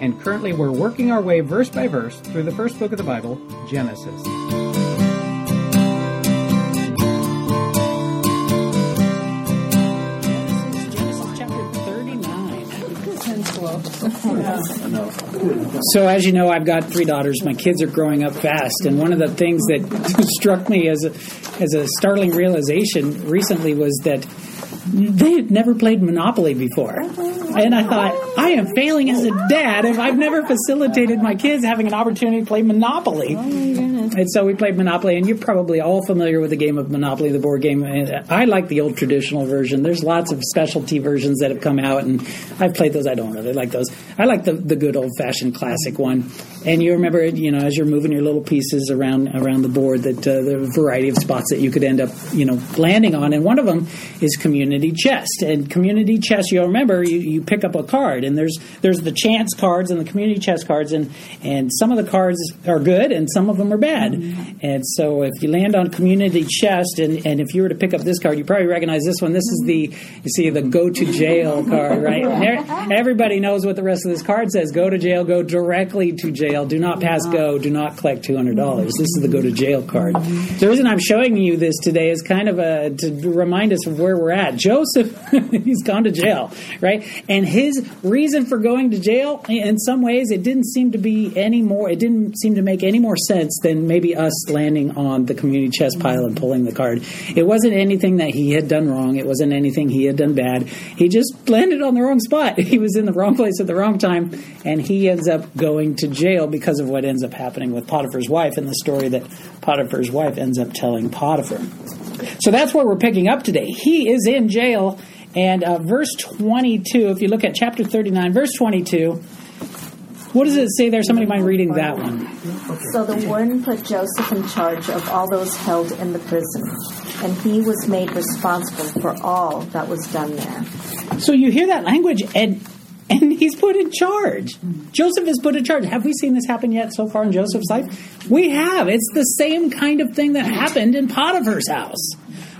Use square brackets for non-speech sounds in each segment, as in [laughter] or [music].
and currently we're working our way verse by verse through the first book of the Bible, Genesis. Genesis chapter 39. So, as you know, I've got three daughters. My kids are growing up fast, and one of the things that [laughs] struck me as a, as a startling realization recently was that they had never played Monopoly before. And I thought, I am failing as a dad if I've never facilitated my kids having an opportunity to play Monopoly. And so we played Monopoly, and you're probably all familiar with the game of Monopoly, the board game. I like the old traditional version. There's lots of specialty versions that have come out, and I've played those. I don't really like those. I like the, the good old fashioned classic one. And you remember, you know, as you're moving your little pieces around around the board, that uh, the variety of spots that you could end up, you know, landing on. And one of them is community chest. And community chest, you'll remember, you, you pick up a card, and there's there's the chance cards and the community chest cards, and and some of the cards are good, and some of them are bad. And so if you land on community chest, and, and if you were to pick up this card, you probably recognize this one. This is the you see the go to jail card, right? And everybody knows what the rest of this card says: go to jail, go directly to jail. Do not pass go. Do not collect two hundred dollars. This is the go to jail card. The reason I'm showing you this today is kind of a to remind us of where we're at. Joseph, [laughs] he's gone to jail, right? And his reason for going to jail, in some ways, it didn't seem to be any more. It didn't seem to make any more sense than maybe us landing on the community chest pile and pulling the card. It wasn't anything that he had done wrong. It wasn't anything he had done bad. He just landed on the wrong spot. [laughs] He was in the wrong place at the wrong time, and he ends up going to jail because of what ends up happening with Potiphar's wife and the story that Potiphar's wife ends up telling Potiphar. So that's where we're picking up today. He is in jail, and uh, verse 22, if you look at chapter 39, verse 22, what does it say there? Somebody mind reading that one? So the warden put Joseph in charge of all those held in the prison, and he was made responsible for all that was done there. So you hear that language, and and he's put in charge. Joseph is put in charge. Have we seen this happen yet so far in Joseph's life? We have. It's the same kind of thing that happened in Potiphar's house.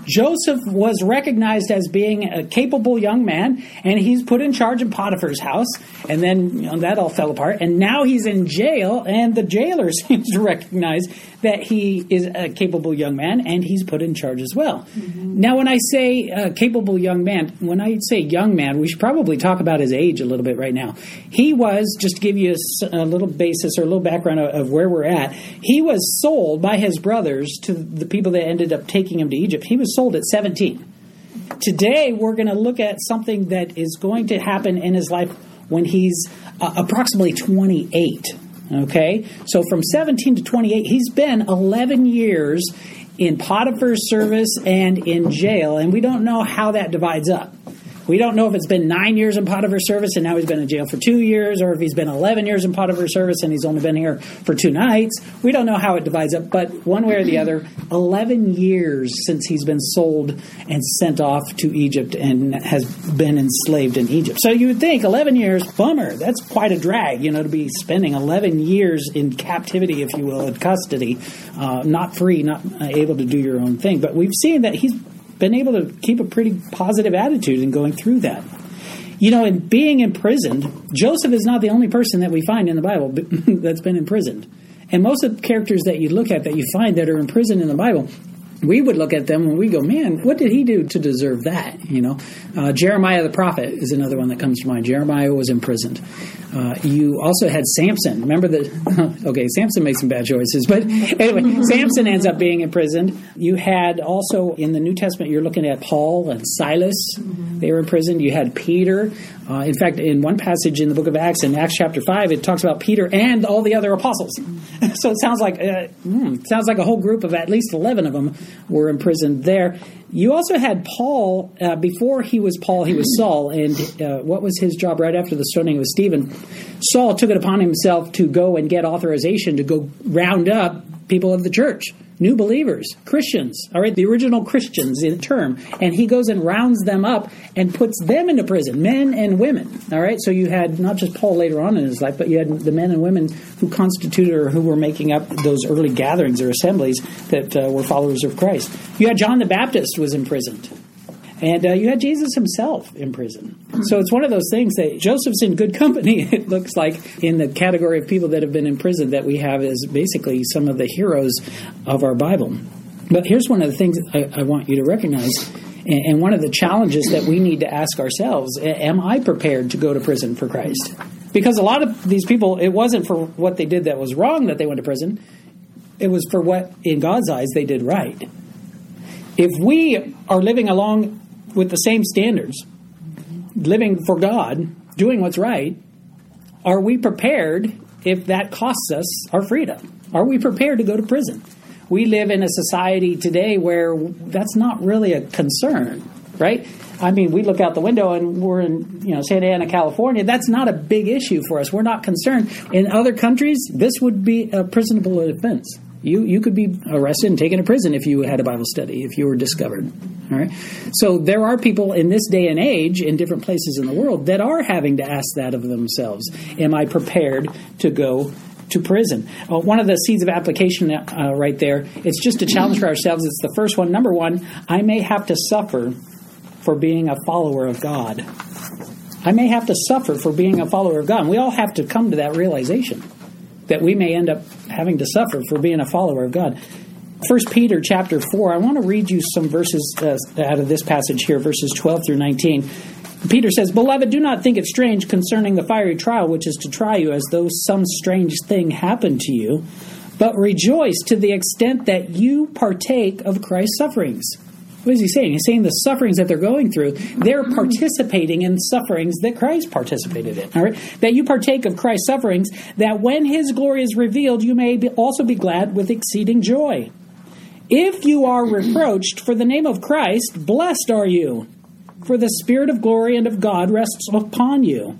Joseph was recognized as being a capable young man, and he's put in charge of Potiphar's house, and then you know, that all fell apart. And now he's in jail, and the jailer [laughs] seems to recognize that he is a capable young man, and he's put in charge as well. Mm-hmm. Now, when I say uh, capable young man, when I say young man, we should probably talk about his age a little bit right now. He was, just to give you a, a little basis or a little background of, of where we're at, he was sold by his brothers to the people that ended up taking him to Egypt. He was sold at 17. Today, we're going to look at something that is going to happen in his life when he's uh, approximately 28. Okay? So from 17 to 28, he's been 11 years in Potiphar's service and in jail, and we don't know how that divides up. We don't know if it's been nine years in Potiphar's service and now he's been in jail for two years, or if he's been 11 years in Potiphar's service and he's only been here for two nights. We don't know how it divides up, but one way or the other, 11 years since he's been sold and sent off to Egypt and has been enslaved in Egypt. So you would think 11 years, bummer, that's quite a drag, you know, to be spending 11 years in captivity, if you will, in custody, uh, not free, not able to do your own thing. But we've seen that he's been able to keep a pretty positive attitude in going through that. You know, in being imprisoned, Joseph is not the only person that we find in the Bible [laughs] that's been imprisoned. And most of the characters that you look at that you find that are imprisoned in the Bible, we would look at them and we go, man, what did he do to deserve that? You know, uh, Jeremiah the prophet is another one that comes to mind. Jeremiah was imprisoned. Uh, you also had Samson. Remember that? [laughs] Okay, Samson made some bad choices, but [laughs] anyway, Samson ends up being imprisoned. You had also in the New Testament, you're looking at Paul and Silas. Mm-hmm. They were imprisoned. You had Peter. Uh, in fact, in one passage in the book of Acts, in Acts chapter five, it talks about Peter and all the other apostles. [laughs] so it sounds like uh, mm, sounds like a whole group of at least eleven of them were imprisoned there. You also had Paul, uh, before he was Paul, he was Saul. And uh, what was his job right after the stoning of Stephen? Saul took it upon himself to go and get authorization to go round up people of the church new believers, Christians, all right, the original Christians in term, and he goes and rounds them up and puts them into prison, men and women, all right. So you had not just Paul later on in his life, but you had the men and women who constituted or who were making up those early gatherings or assemblies that uh, were followers of Christ. You had John the Baptist was imprisoned. And uh, you had Jesus himself in prison. So it's one of those things that Joseph's in good [laughs] company, it looks like, in the category of people that have been in prison that we have as basically some of the heroes of our Bible. But here's one of the things I, I want you to recognize. And one of the challenges that we need to ask ourselves Am I prepared to go to prison for Christ? Because a lot of these people, it wasn't for what they did that was wrong that they went to prison, it was for what, in God's eyes, they did right. If we are living along with the same standards, living for God, doing what's right, are we prepared if that costs us our freedom? Are we prepared to go to prison? We live in a society today where that's not really a concern, right? I mean, we look out the window and we're in, you know, Santa Ana, California. That's not a big issue for us. We're not concerned. In other countries, this would be a prisonable offense. You you could be arrested and taken to prison if you had a Bible study, if you were discovered. All right. So there are people in this day and age in different places in the world that are having to ask that of themselves. Am I prepared to go to prison. Uh, one of the seeds of application uh, right there, it's just a challenge for ourselves. It's the first one. Number one, I may have to suffer for being a follower of God. I may have to suffer for being a follower of God. And we all have to come to that realization that we may end up having to suffer for being a follower of God. First Peter chapter 4, I want to read you some verses uh, out of this passage here, verses 12 through 19. Peter says, Beloved, do not think it strange concerning the fiery trial which is to try you as though some strange thing happened to you, but rejoice to the extent that you partake of Christ's sufferings what is he saying? He's saying the sufferings that they're going through, they're mm-hmm. participating in sufferings that Christ participated in. All right? That you partake of Christ's sufferings, that when his glory is revealed, you may be also be glad with exceeding joy. If you are mm-hmm. reproached for the name of Christ, blessed are you, for the Spirit of glory and of God rests upon you.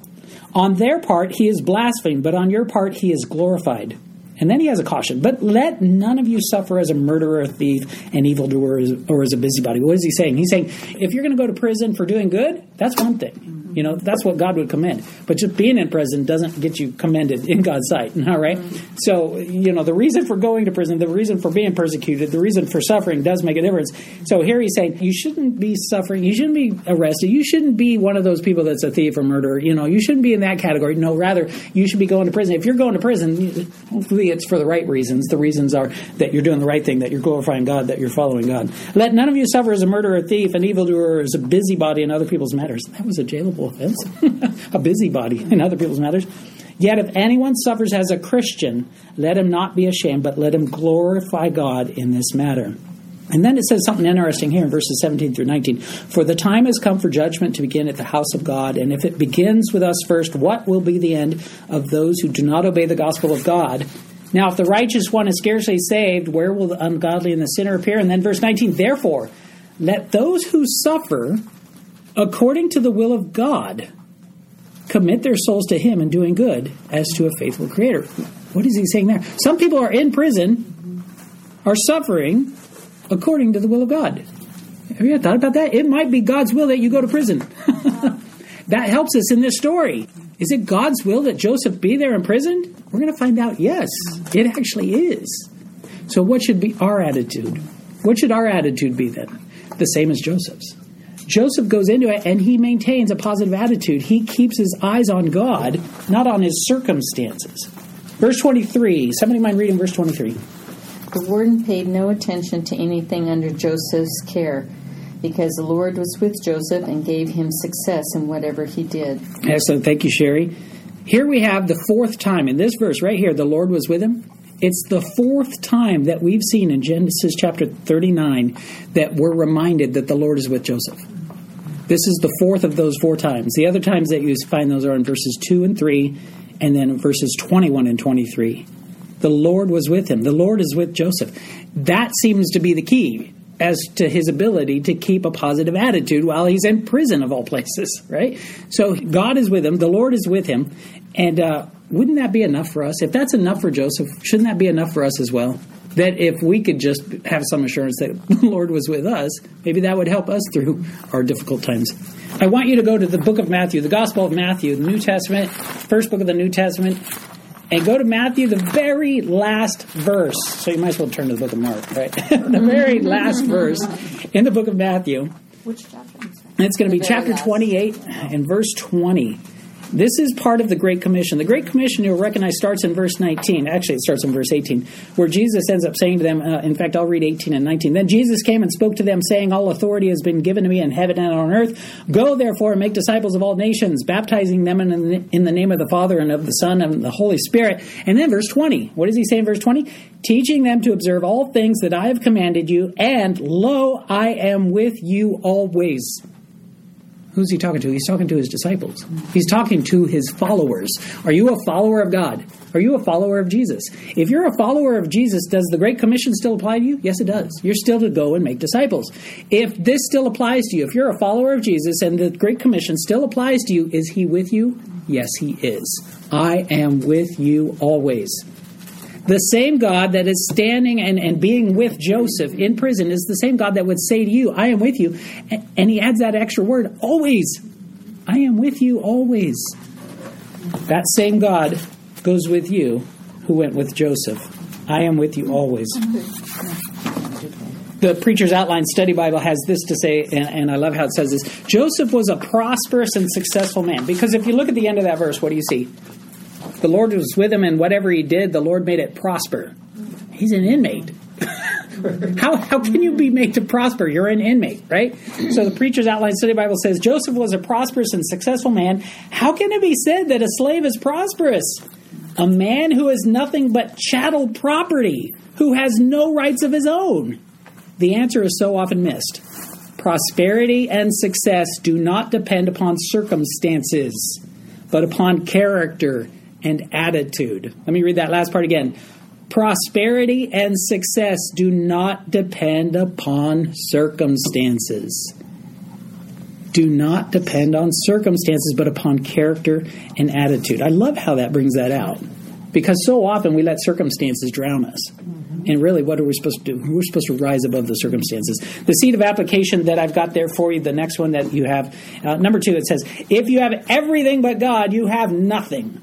On their part, he is blasphemed, but on your part, he is glorified. And then he has a caution. But let none of you suffer as a murderer, a thief, an evildoer, or as a busybody. What is he saying? He's saying if you're going to go to prison for doing good, that's one thing. You know, that's what God would commend. But just being in prison doesn't get you commended in God's sight. [laughs] All right? So, you know, the reason for going to prison, the reason for being persecuted, the reason for suffering does make a difference. So here he's saying you shouldn't be suffering, you shouldn't be arrested, you shouldn't be one of those people that's a thief or murderer. You know, you shouldn't be in that category. No, rather, you should be going to prison. If you're going to prison, hopefully it's for the right reasons. The reasons are that you're doing the right thing, that you're glorifying God, that you're following God. Let none of you suffer as a murderer, thief, an evildoer, as a busybody in other people's matters. That was a jailable offense. [laughs] a busybody in other people's matters. Yet if anyone suffers as a Christian, let him not be ashamed, but let him glorify God in this matter. And then it says something interesting here in verses 17 through 19. For the time has come for judgment to begin at the house of God, and if it begins with us first, what will be the end of those who do not obey the gospel of God? Now, if the righteous one is scarcely saved, where will the ungodly and the sinner appear? And then verse 19, therefore, let those who suffer according to the will of God commit their souls to Him in doing good as to a faithful Creator. What is He saying there? Some people are in prison, are suffering according to the will of God. Have you ever thought about that? It might be God's will that you go to prison. [laughs] that helps us in this story. Is it God's will that Joseph be there in prison? We're going to find out yes, it actually is. So, what should be our attitude? What should our attitude be then? The same as Joseph's. Joseph goes into it and he maintains a positive attitude. He keeps his eyes on God, not on his circumstances. Verse 23. Somebody mind reading verse 23? The warden paid no attention to anything under Joseph's care because the Lord was with Joseph and gave him success in whatever he did. Excellent. Thank you, Sherry. Here we have the fourth time in this verse right here, the Lord was with him. It's the fourth time that we've seen in Genesis chapter 39 that we're reminded that the Lord is with Joseph. This is the fourth of those four times. The other times that you find those are in verses 2 and 3, and then verses 21 and 23. The Lord was with him. The Lord is with Joseph. That seems to be the key. As to his ability to keep a positive attitude while he's in prison of all places, right? So God is with him, the Lord is with him, and uh, wouldn't that be enough for us? If that's enough for Joseph, shouldn't that be enough for us as well? That if we could just have some assurance that [laughs] the Lord was with us, maybe that would help us through our difficult times. I want you to go to the book of Matthew, the Gospel of Matthew, the New Testament, first book of the New Testament, and go to Matthew, the very last verse. So you might as well turn to the book of Mark, right? [laughs] the very last verse in the book of Matthew. Which chapter? It's going to be chapter last. 28 and verse 20. This is part of the Great Commission. The Great Commission, you'll recognize, starts in verse 19. Actually, it starts in verse 18, where Jesus ends up saying to them, uh, in fact, I'll read 18 and 19. Then Jesus came and spoke to them, saying, All authority has been given to me in heaven and on earth. Go, therefore, and make disciples of all nations, baptizing them in the, in the name of the Father and of the Son and the Holy Spirit. And then verse 20. What does he say in verse 20? Teaching them to observe all things that I have commanded you, and lo, I am with you always. Who's he talking to? He's talking to his disciples. He's talking to his followers. Are you a follower of God? Are you a follower of Jesus? If you're a follower of Jesus, does the Great Commission still apply to you? Yes, it does. You're still to go and make disciples. If this still applies to you, if you're a follower of Jesus and the Great Commission still applies to you, is he with you? Yes, he is. I am with you always. The same God that is standing and, and being with Joseph in prison is the same God that would say to you, I am with you. And he adds that extra word, always. I am with you always. That same God goes with you who went with Joseph. I am with you always. The Preacher's Outline Study Bible has this to say, and, and I love how it says this Joseph was a prosperous and successful man. Because if you look at the end of that verse, what do you see? The Lord was with him, and whatever he did, the Lord made it prosper. He's an inmate. [laughs] how, how can you be made to prosper? You're an inmate, right? So the Preacher's Outline Study Bible says Joseph was a prosperous and successful man. How can it be said that a slave is prosperous? A man who is nothing but chattel property, who has no rights of his own. The answer is so often missed. Prosperity and success do not depend upon circumstances, but upon character and attitude. Let me read that last part again. Prosperity and success do not depend upon circumstances. Do not depend on circumstances, but upon character and attitude. I love how that brings that out because so often we let circumstances drown us. And really, what are we supposed to do? We're supposed to rise above the circumstances. The seed of application that I've got there for you, the next one that you have, uh, number two, it says, If you have everything but God, you have nothing.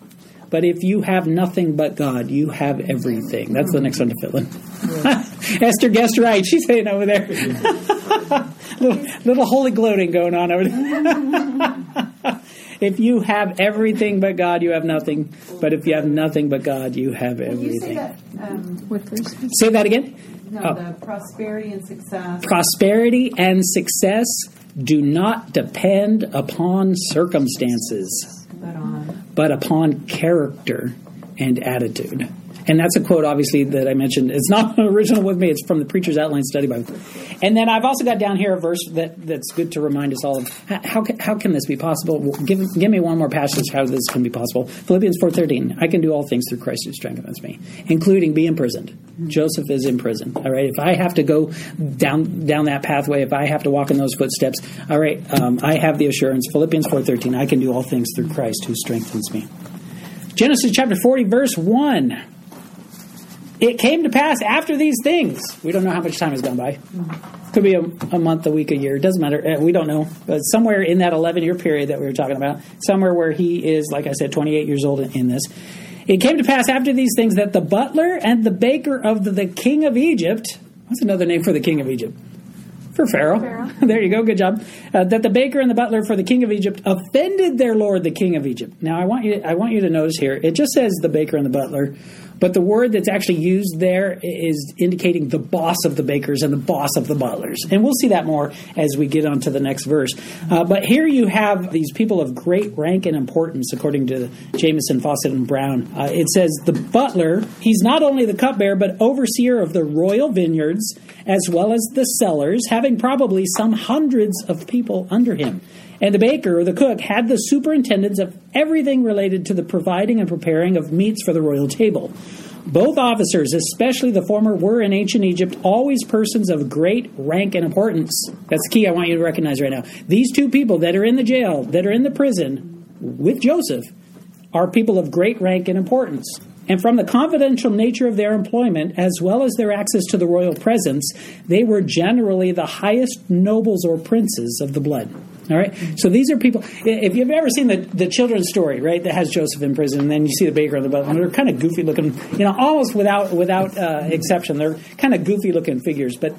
But if you have nothing but God, you have everything. That's the next one to fill in. [laughs] Esther guessed right. She's saying over there. [laughs] little, little holy gloating going on over there. [laughs] if you have everything but God, you have nothing. But if you have nothing but God, you have Can you say everything. that? Um, Say that again. no, Oh. the prosperity and success. Prosperity and success do not depend upon circumstances, But on but upon character and attitude. And that's a quote, obviously, that I mentioned. It's not [laughs] original with me. It's from the Preacher's Outline Study Bible. And then I've also got down here a verse that, that's good to remind us all of how, how, can, how can this be possible? Give, give me one more passage how this can be possible. Philippians 4.13, I can do all things through Christ who strengthens me, including be imprisoned. Joseph is in prison. All right, if I have to go down down that pathway, if I have to walk in those footsteps, all right, um, I have the assurance. Philippians 4.13, I can do all things through Christ who strengthens me. Genesis chapter 40, verse 1. It came to pass after these things. We don't know how much time has gone by. Could be a, a month, a week, a year. It doesn't matter. Uh, We don't know. But somewhere in that 11 year period that we were talking about, somewhere where he is, like I said, 28 years old in, in this. It came to pass after these things that the butler and the baker of the, the king of Egypt, what's another name for the king of Egypt? For Pharaoh. Pharaoh. [laughs] there you go. Good job. Uh, that the baker and the butler for the king of Egypt offended their lord, the king of Egypt. Now, I want you. I want you to notice here. It just says the baker and the butler, but the word that's actually used there is indicating the boss of the bakers and the boss of the butlers. And we'll see that more as we get on to the next verse. Uh, but here you have these people of great rank and importance, according to Jamieson, Fausset, and Brown. Uh, it says the butler. He's not only the cupbearer, but overseer of the royal vineyards as well as the cellars, having probably some hundreds of people under him. And the baker or the cook had the superintendence of everything related to the providing and preparing of meats for the royal table. Both officers, especially the former, were in ancient Egypt always persons of great rank and importance. That's the key I want you to recognize right now. These two people that are in the jail, that are in the prison with Joseph, are people of great rank and importance. And from the confidential nature of their employment, as well as their access to the royal presence, they were generally the highest nobles or princes of the blood. All right. So these are people. If you've ever seen the, the children's story, right, that has Joseph in prison, and then you see the baker on the butler, they're kind of goofy looking. You know, almost without without uh, exception, they're kind of goofy looking figures. But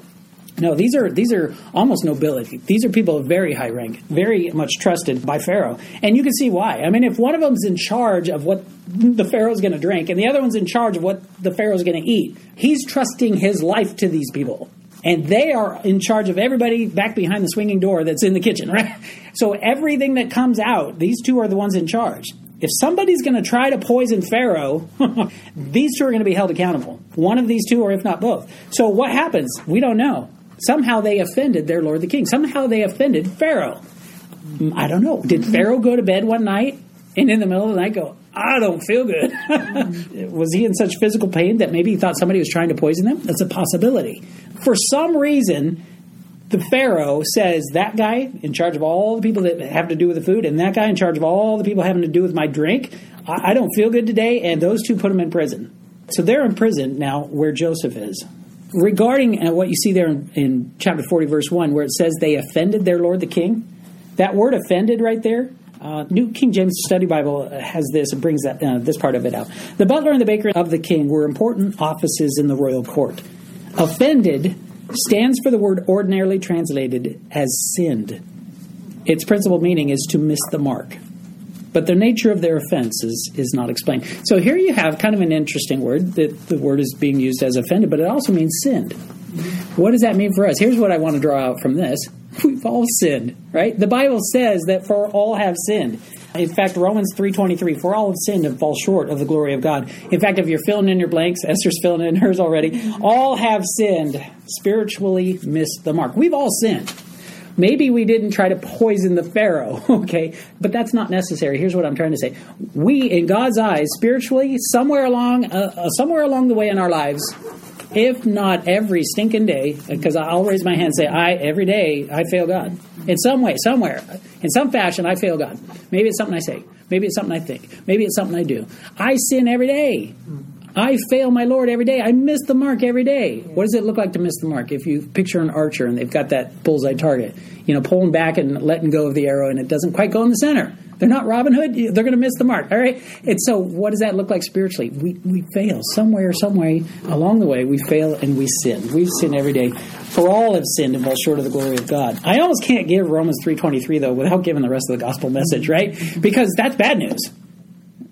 no, these are these are almost nobility. These are people of very high rank, very much trusted by Pharaoh, and you can see why. I mean, if one of them's in charge of what the Pharaoh's going to drink, and the other one's in charge of what the Pharaoh's going to eat, he's trusting his life to these people and they are in charge of everybody back behind the swinging door that's in the kitchen, [laughs] right? So everything that comes out, these two are the ones in charge. If somebody's going to try to poison Pharaoh, [laughs] these two are going to be held accountable. One of these two, or if not both. So what happens? We don't know. Somehow they offended their Lord the King. Somehow they offended Pharaoh. I don't know. Did mm-hmm. Pharaoh go to bed one night and in the middle of the night go, I don't feel good? Mm-hmm. [laughs] was he in such physical pain that maybe he thought somebody was trying to poison him? That's a possibility for some reason, the Pharaoh says that guy in charge of all the people that have to do with the food, and that guy in charge of all the people having to do with my drink. I, I don't feel good today, and those two put him in prison. So they're in prison now where Joseph is. Regarding uh, what you see there in, in chapter 40, verse 1, where it says they offended their Lord the King, that word offended right there uh, New King James Study Bible has this and brings that uh, this part of it out. The butler and the baker of the king were important offices in the royal court. Offended stands for the word ordinarily translated as sinned. Its principal meaning is to miss the mark. But the nature of their offense is, is not explained. So here you have kind of an interesting word that the word is being used as offended, but it also means sinned. What does that mean for us? Here's what I want to draw out from this. [laughs] We've all sinned, right? The Bible says that for all have sinned. In fact, Romans 3.23, for all have sinned and fall short of the glory of God. In fact, if you're filling in your blanks, [laughs] Esther's filling in hers already, all have sinned, spiritually missed the mark. We've all sinned. Maybe we didn't try to poison the Pharaoh, [laughs] okay? But that's not necessary. Here's what I'm trying to say. We, in God's eyes, spiritually, somewhere along, uh, uh, somewhere along the way in our lives, if not every stinking day, because I'll raise my hand and say, I every day I fail God in some way, somewhere, in some fashion. I fail God. Maybe it's something I say. Maybe it's something I think. Maybe it's something I do. I sin every day. I fail my Lord every day. I miss the mark every day. What does it look like to miss the mark? If you picture an archer and they've got that bullseye target, you know, pulling back and letting go of the arrow and it doesn't quite go in the center. They're not Robin Hood. They're going to miss the mark. All right. And so, what does that look like spiritually? We we fail somewhere, some way along the way. We fail and we sin. We sin every day. For all have sinned and fall short of the glory of God. I almost can't give Romans three twenty three though without giving the rest of the gospel message, right? Because that's bad news.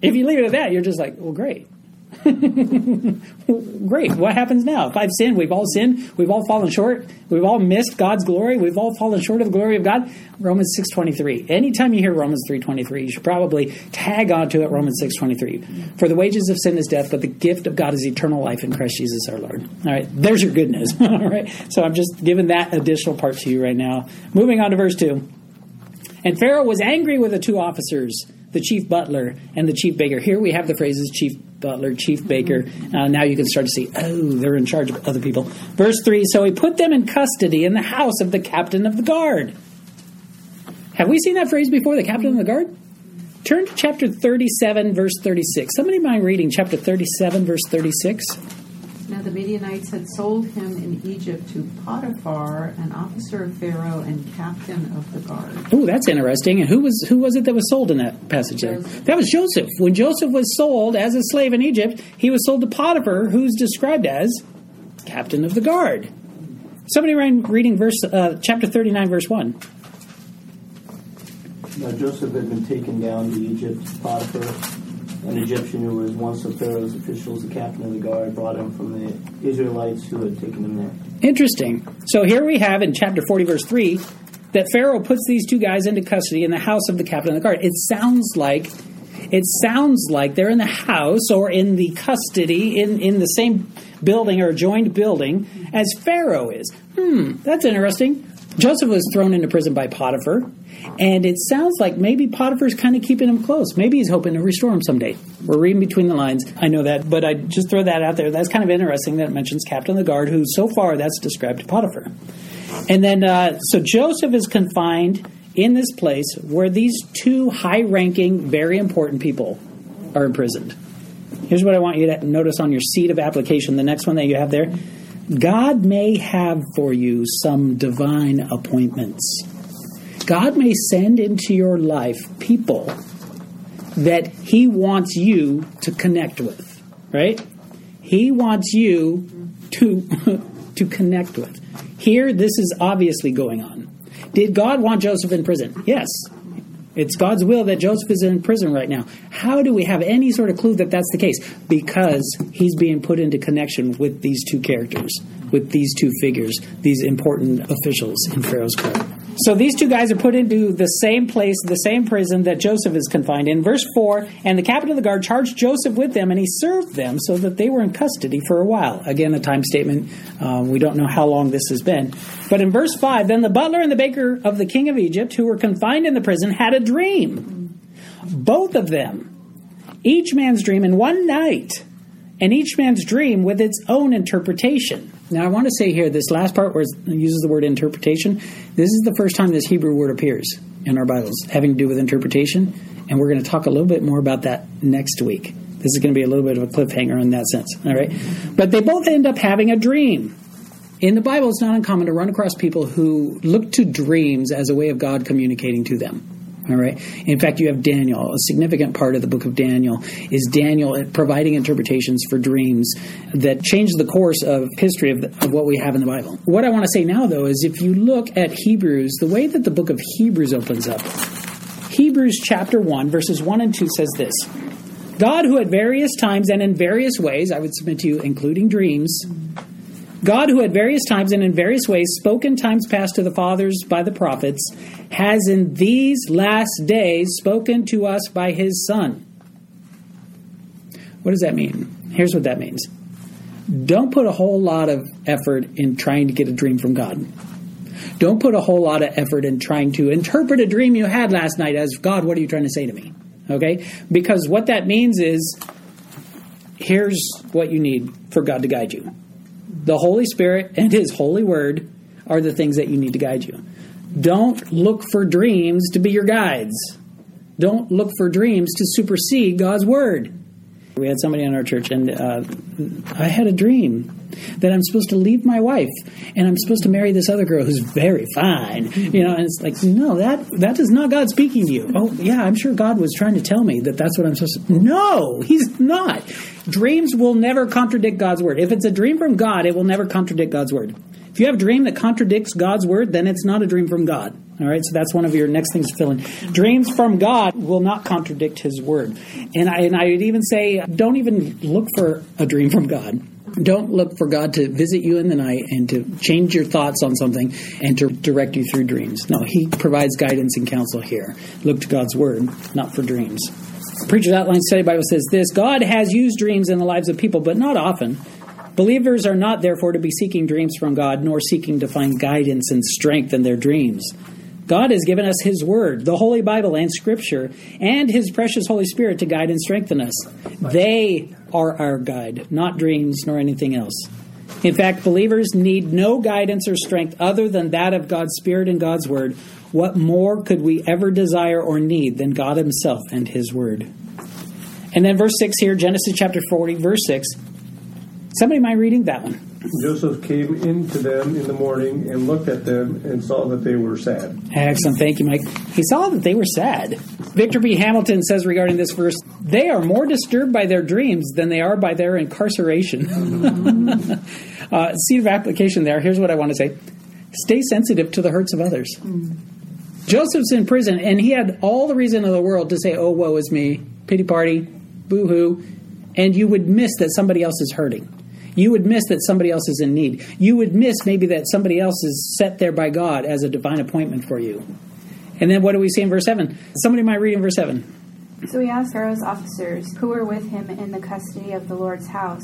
If you leave it at that, you're just like, well, great. [laughs] Great. What happens now? If I've sinned, we've all sinned. We've all fallen short. We've all missed God's glory. We've all fallen short of the glory of God. Romans six twenty three. Anytime you hear Romans three twenty three, you should probably tag onto it. Romans six twenty three. For the wages of sin is death, but the gift of God is eternal life in Christ Jesus our Lord. All right. There's your good news. [laughs] all right. So I'm just giving that additional part to you right now. Moving on to verse two. And Pharaoh was angry with the two officers the chief butler and the chief baker. Here we have the phrases chief butler, chief baker. Uh, now you can start to see, oh, they're in charge of other people. Verse 3 So he put them in custody in the house of the captain of the guard. Have we seen that phrase before, the captain of the guard? Turn to chapter 37, verse 36. Somebody mind reading chapter 37, verse 36? Now the Midianites had sold him in Egypt to Potiphar, an officer of Pharaoh and captain of the guard. Oh, that's interesting. And who was who was it that was sold in that passage there? Joseph. That was Joseph. When Joseph was sold as a slave in Egypt, he was sold to Potiphar, who's described as captain of the guard. Somebody mind reading verse uh, chapter 39, verse 1. Now Joseph had been taken down to Egypt. Potiphar, an Egyptian who was once of Pharaoh's officials, the captain of the guard, brought him from the Israelites who had taken him there. Interesting. So here we have in chapter 40, verse 3, that Pharaoh puts these two guys into custody in the house of the captain of the guard. It sounds like it sounds like they're in the house or in the custody in, in the same building or joined building as Pharaoh is. Hmm, that's interesting. Joseph was thrown into prison by Potiphar, and it sounds like maybe Potiphar's kind of keeping him close. Maybe he's hoping to restore him someday. We're reading between the lines. I know that, but I just throw that out there. That's kind of interesting that it mentions Captain of the Guard, who so far that's described to Potiphar. And then, uh, so Joseph is confined in this place where these two high ranking, very important people are imprisoned. Here's what I want you to notice on your seed of application, the next one that you have there. God may have for you some divine appointments. God may send into your life people that He wants you to connect with, right? He wants you to, [laughs] to connect with. Here, this is obviously going on. Did God want Joseph in prison? Yes. It's God's will that Joseph is in prison right now. How do we have any sort of clue that that's the case? Because he's being put into connection with these two characters, with these two figures, these important officials in Pharaoh's court. So these two guys are put into the same place, the same prison that Joseph is confined in. Verse 4 And the captain of the guard charged Joseph with them, and he served them so that they were in custody for a while. Again, a time statement. Um, we don't know how long this has been. But in verse 5 Then the butler and the baker of the king of Egypt, who were confined in the prison, had a dream. Both of them. Each man's dream in one night, and each man's dream with its own interpretation. Now, I want to say here, this last part where it uses the word interpretation, this is the first time this Hebrew word appears in our Bibles, having to do with interpretation, and we're going to talk a little bit more about that next week. This is going to be a little bit of a cliffhanger in that sense, all right? But they both end up having a dream. In the Bible, it's not uncommon to run across people who look to dreams as a way of God communicating to them. All right. In fact, you have Daniel. A significant part of the book of Daniel is Daniel providing interpretations for dreams that change the course of history of, the, of, what we have in the Bible. What I want to say now, though, is if you look at Hebrews, the way that the book of Hebrews opens up, Hebrews chapter 1, verses 1 and 2 says this God, who at various times and in various ways, I would submit to you, including dreams, God, who at various times and in various ways spoke in times past to the fathers by the prophets, has in these last days spoken to us by his Son. What does that mean? Here's what that means don't put a whole lot of effort in trying to get a dream from God. Don't put a whole lot of effort in trying to interpret a dream you had last night as God, what are you trying to say to me? Okay? Because what that means is here's what you need for God to guide you the Holy Spirit and His holy word are the things that you need to guide you. Don't look for dreams to be your guides. Don't look for dreams to supersede God's word. We had somebody in our church, and uh, I had a dream that I'm supposed to leave my wife and I'm supposed to marry this other girl who's very fine. You know, and it's like, no, that that is not God speaking to you. Oh, yeah, I'm sure God was trying to tell me that that's what I'm supposed to. No, He's not. Dreams will never contradict God's word. If it's a dream from God, it will never contradict God's word. If you have a dream that contradicts God's word, then it's not a dream from God. All right, so that's one of your next things to fill in. Dreams from God will not contradict His word, and I and I would even say, don't even look for a dream from God. Don't look for God to visit you in the night and to change your thoughts on something and to direct you through dreams. No, He provides guidance and counsel here. Look to God's word, not for dreams. Preacher's Outline Study Bible says this God has used dreams in the lives of people, but not often. Believers are not, therefore, to be seeking dreams from God, nor seeking to find guidance and strength in their dreams. God has given us His Word, the Holy Bible and Scripture, and His precious Holy Spirit to guide and strengthen us. They are our guide, not dreams nor anything else. In fact, believers need no guidance or strength other than that of God's Spirit and God's Word. What more could we ever desire or need than God Himself and His Word? And then verse 6 here, Genesis chapter 40, verse 6. Somebody mind reading that one? Joseph came into them in the morning and looked at them and saw that they were sad. Excellent. Thank you, Mike. He saw that they were sad. Victor P. Hamilton says regarding this verse, they are more disturbed by their dreams than they are by their incarceration. [laughs] uh, seed of application there. Here's what I want to say stay sensitive to the hurts of others. Mm. Joseph's in prison, and he had all the reason in the world to say, Oh, woe is me, pity party, boo hoo, and you would miss that somebody else is hurting. You would miss that somebody else is in need. You would miss maybe that somebody else is set there by God as a divine appointment for you. And then what do we see in verse 7? Somebody might read in verse 7. So he asked Pharaoh's officers who were with him in the custody of the Lord's house,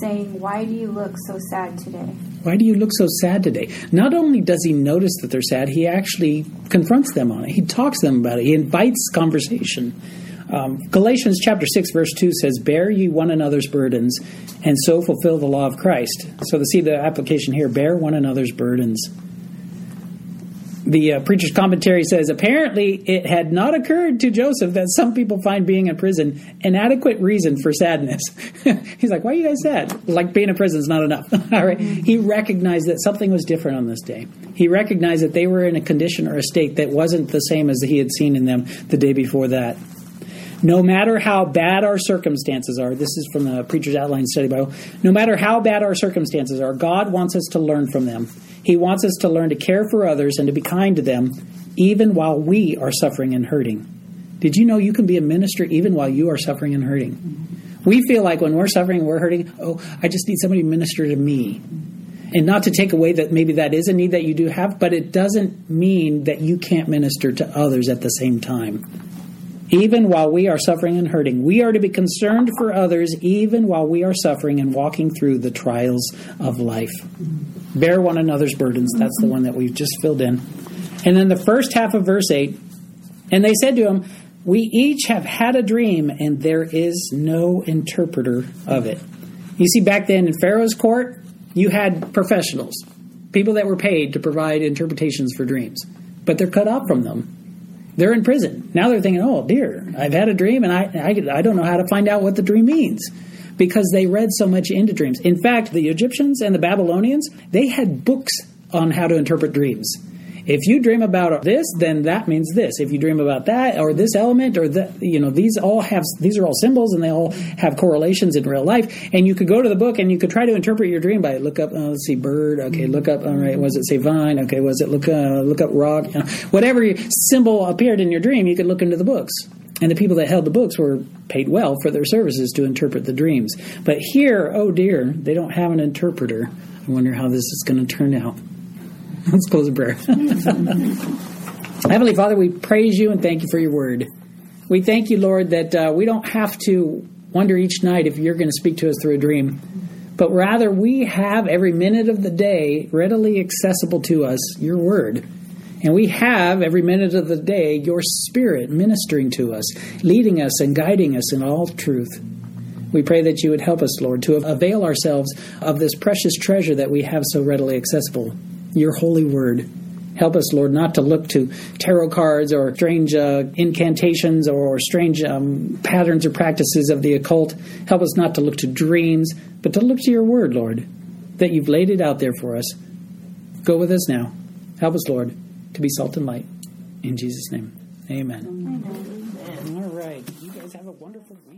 saying, Why do you look so sad today? Why do you look so sad today? Not only does he notice that they're sad, he actually confronts them on it. He talks to them about it. He invites conversation. Um, Galatians chapter 6, verse 2 says, Bear ye one another's burdens, and so fulfill the law of Christ. So to see the application here, bear one another's burdens. The uh, preacher's commentary says, Apparently, it had not occurred to Joseph that some people find being in prison an adequate reason for sadness. [laughs] He's like, Why are you guys sad? Like being in prison is not enough. [laughs] All right. He recognized that something was different on this day. He recognized that they were in a condition or a state that wasn't the same as he had seen in them the day before that. No matter how bad our circumstances are, this is from the Preacher's Outline Study Bible. No matter how bad our circumstances are, God wants us to learn from them. He wants us to learn to care for others and to be kind to them, even while we are suffering and hurting. Did you know you can be a minister even while you are suffering and hurting? We feel like when we're suffering we're hurting, oh, I just need somebody to minister to me. And not to take away that maybe that is a need that you do have, but it doesn't mean that you can't minister to others at the same time even while we are suffering and hurting. We are to be concerned for others even while we are suffering and walking through the trials of life. Bear one another's burdens. That's the one that we've just filled in. And then the first half of verse 8 and they said to him, We each have had a dream, and there is no interpreter of it. You see, back then in Pharaoh's court, you had professionals, people that were paid to provide interpretations for dreams, but they're cut off from them they're in prison. Now they're thinking, oh dear, I've had a dream and I, I, I, don't know how to find out what the dream means because they read so much into dreams. In fact, the Egyptians and the Babylonians, they had books on how to interpret dreams. If you dream about this, then that means this. If you dream about that or this element or that, you know, these all have these are all symbols and they all have correlations in real life. And you could go to the book and you could try to interpret your dream by look up. Oh, let's see, bird. Okay, look up. All right, was it say vine? Okay, was it look uh, look up rock? You know, whatever symbol appeared in your dream, you could look into the books. And the people that held the books were paid well for their services to interpret the dreams. But here, oh dear, they don't have an interpreter. I wonder how this is going to turn out. [laughs] Let's close in prayer. [laughs] Heavenly Father, we praise you and thank you for your word. We thank you, Lord, that uh, we don't have to wonder each night if you're going to speak to us through a dream, but rather we have every minute of the day readily accessible to us your word. And we have every minute of the day your spirit ministering to us, leading us and guiding us in all truth. We pray that you would help us, Lord, to avail ourselves of this precious treasure that we have so readily accessible your holy word. Help us, Lord, not to look to tarot cards or strange uh, incantations or strange um, patterns or practices of the occult. Help us not to look to dreams, but to look to your word, Lord, that you've laid it out there for us. Go with us now. Help us, Lord, to be salt and light. In Jesus' name, amen. amen. All right. You guys have a wonderful week.